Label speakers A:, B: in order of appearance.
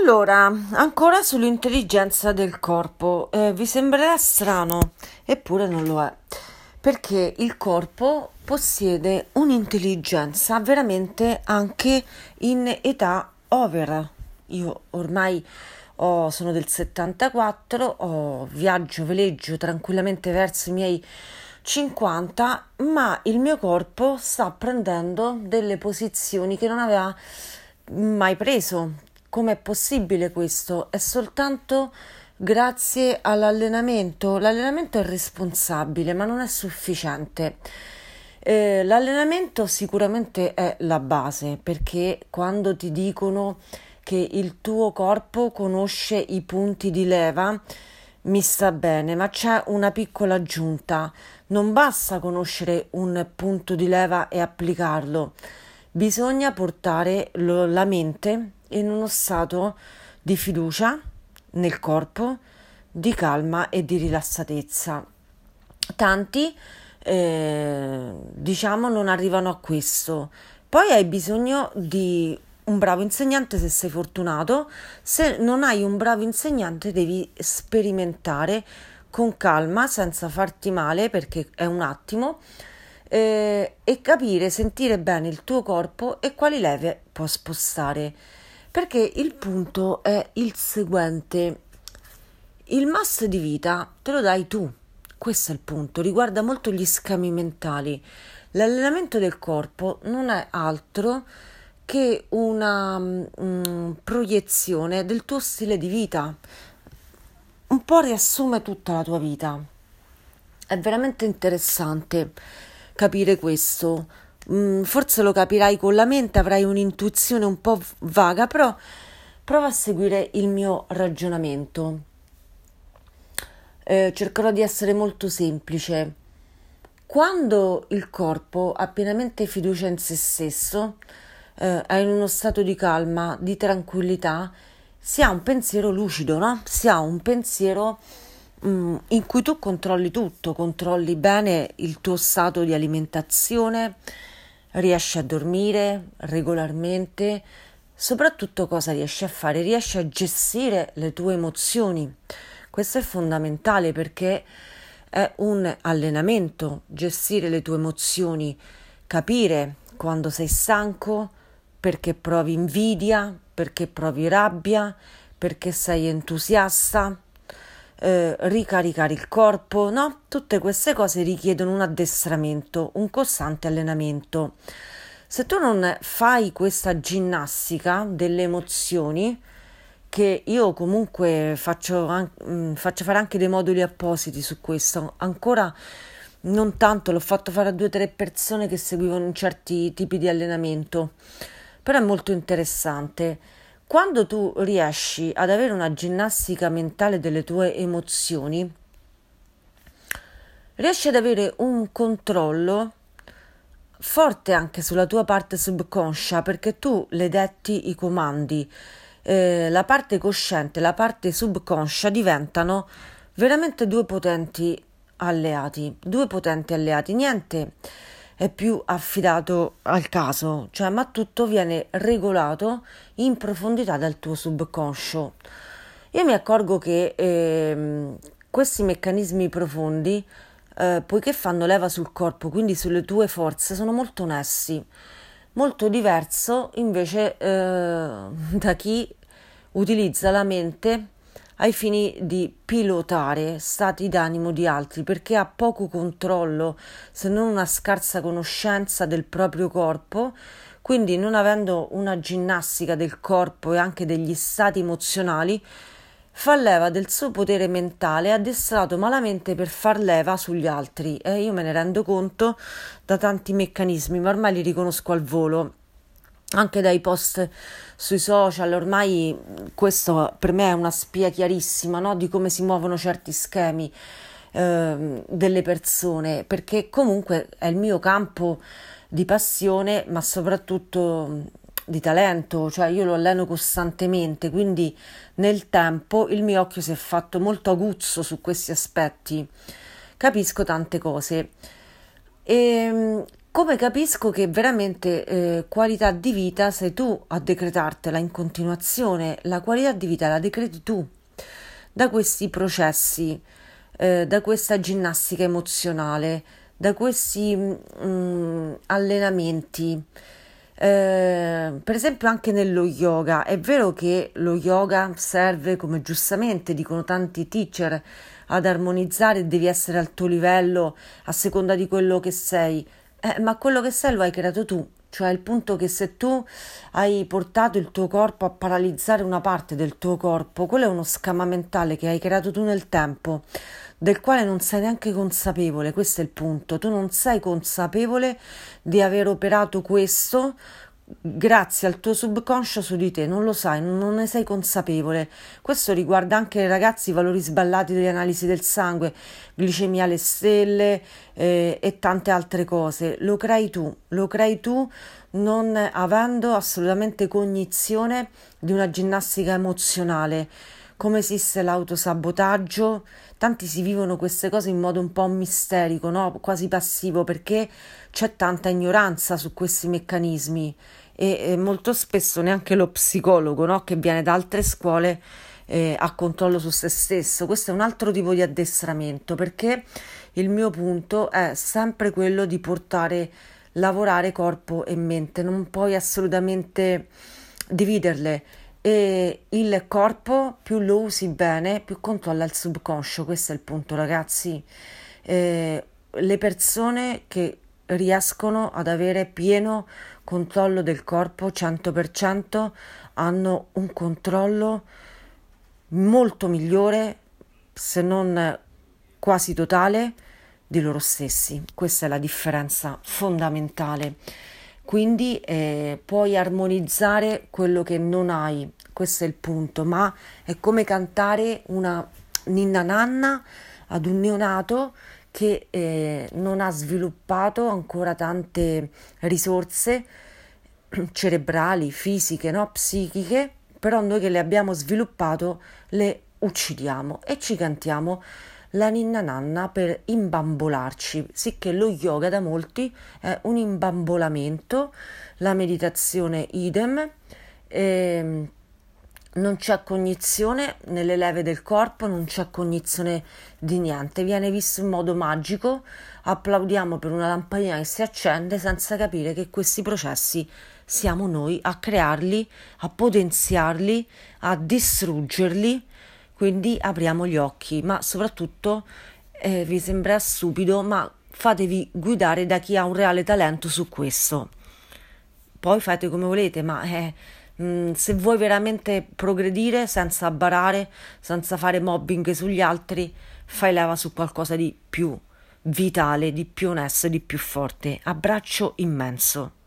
A: Allora, ancora sull'intelligenza del corpo, eh, vi sembrerà strano, eppure non lo è, perché il corpo possiede un'intelligenza veramente anche in età over. Io ormai ho, sono del 74, ho, viaggio, veleggio tranquillamente verso i miei 50, ma il mio corpo sta prendendo delle posizioni che non aveva mai preso Com'è possibile questo? È soltanto grazie all'allenamento. L'allenamento è responsabile, ma non è sufficiente. Eh, l'allenamento sicuramente è la base perché quando ti dicono che il tuo corpo conosce i punti di leva, mi sta bene, ma c'è una piccola aggiunta. Non basta conoscere un punto di leva e applicarlo, bisogna portare lo, la mente in uno stato di fiducia nel corpo, di calma e di rilassatezza. Tanti, eh, diciamo, non arrivano a questo. Poi hai bisogno di un bravo insegnante se sei fortunato, se non hai un bravo insegnante devi sperimentare con calma, senza farti male perché è un attimo, eh, e capire, sentire bene il tuo corpo e quali leve può spostare. Perché il punto è il seguente. Il must di vita te lo dai tu. Questo è il punto. Riguarda molto gli schemi mentali. L'allenamento del corpo non è altro che una um, proiezione del tuo stile di vita. Un po' riassume tutta la tua vita. È veramente interessante capire questo Mm, forse lo capirai con la mente, avrai un'intuizione un po' vaga, però prova a seguire il mio ragionamento. Eh, cercherò di essere molto semplice. Quando il corpo ha pienamente fiducia in se stesso, eh, è in uno stato di calma, di tranquillità, si ha un pensiero lucido, no? Si ha un pensiero mm, in cui tu controlli tutto, controlli bene il tuo stato di alimentazione, riesci a dormire regolarmente, soprattutto cosa riesci a fare? Riesci a gestire le tue emozioni. Questo è fondamentale perché è un allenamento, gestire le tue emozioni, capire quando sei stanco, perché provi invidia, perché provi rabbia, perché sei entusiasta, eh, ricaricare il corpo, no? Tutte queste cose richiedono un addestramento, un costante allenamento. Se tu non fai questa ginnastica delle emozioni, che io comunque faccio, mm, faccio fare anche dei moduli appositi su questo, ancora non tanto, l'ho fatto fare a due o tre persone che seguivano certi tipi di allenamento, però è molto interessante. Quando tu riesci ad avere una ginnastica mentale delle tue emozioni, riesci ad avere un controllo forte anche sulla tua parte subconscia perché tu le detti i comandi. Eh, la parte cosciente e la parte subconscia diventano veramente due potenti alleati, due potenti alleati, niente è più affidato al caso, cioè ma tutto viene regolato in profondità dal tuo subconscio. Io mi accorgo che eh, questi meccanismi profondi, eh, poiché fanno leva sul corpo, quindi sulle tue forze, sono molto onesti, molto diverso invece eh, da chi utilizza la mente ai fini di pilotare stati d'animo di altri perché ha poco controllo se non una scarsa conoscenza del proprio corpo. Quindi non avendo una ginnastica del corpo e anche degli stati emozionali fa leva del suo potere mentale addestrato malamente per far leva sugli altri. E io me ne rendo conto da tanti meccanismi ma ormai li riconosco al volo anche dai post sui social, ormai questo per me è una spia chiarissima no? di come si muovono certi schemi eh, delle persone, perché comunque è il mio campo di passione, ma soprattutto di talento, cioè io lo alleno costantemente, quindi nel tempo il mio occhio si è fatto molto aguzzo su questi aspetti, capisco tante cose. E ehm, come capisco che veramente eh, qualità di vita sei tu a decretartela in continuazione, la qualità di vita la decreti tu da questi processi, eh, da questa ginnastica emozionale, da questi mh, mm, allenamenti. Eh, per esempio anche nello yoga è vero che lo yoga serve come giustamente dicono tanti teacher ad armonizzare devi essere al tuo livello a seconda di quello che sei eh, ma quello che sei lo hai creato tu, cioè il punto che se tu hai portato il tuo corpo a paralizzare una parte del tuo corpo, quello è uno schema mentale che hai creato tu nel tempo, del quale non sei neanche consapevole, questo è il punto, tu non sei consapevole di aver operato questo grazie al tuo subconscio su di te, non lo sai, non ne sei consapevole. Questo riguarda anche ragazzi, i valori sballati delle analisi del sangue, glicemia alle stelle eh, e tante altre cose. Lo crei tu, lo crei tu non avendo assolutamente cognizione di una ginnastica emozionale. Come esiste l'autosabotaggio? Tanti si vivono queste cose in modo un po' misterico, no? quasi passivo, perché c'è tanta ignoranza su questi meccanismi e, e molto spesso neanche lo psicologo no? che viene da altre scuole eh, ha controllo su se stesso. Questo è un altro tipo di addestramento perché il mio punto è sempre quello di portare lavorare corpo e mente, non puoi assolutamente dividerle e il corpo più lo usi bene, più controlla il subconscio, questo è il punto ragazzi. Eh, le persone che riescono ad avere pieno controllo del corpo 100% hanno un controllo molto migliore se non quasi totale di loro stessi questa è la differenza fondamentale quindi eh, puoi armonizzare quello che non hai, questo è il punto, ma è come cantare una ninna nanna ad un neonato che eh, non ha sviluppato ancora tante risorse cerebrali, fisiche, no? psichiche, però noi che le abbiamo sviluppato le uccidiamo e ci cantiamo la ninna nanna per imbambolarci, sicché lo yoga da molti è un imbambolamento, la meditazione idem, eh, non c'è cognizione nelle leve del corpo, non c'è cognizione di niente, viene visto in modo magico, applaudiamo per una lampadina che si accende senza capire che questi processi siamo noi a crearli, a potenziarli, a distruggerli quindi apriamo gli occhi, ma soprattutto eh, vi sembra stupido, ma fatevi guidare da chi ha un reale talento su questo. Poi fate come volete, ma eh, mh, mm, se vuoi veramente progredire senza barare, senza fare mobbing sugli altri, fai leva su qualcosa di più vitale, di più onesto, di più forte. Abbraccio immenso.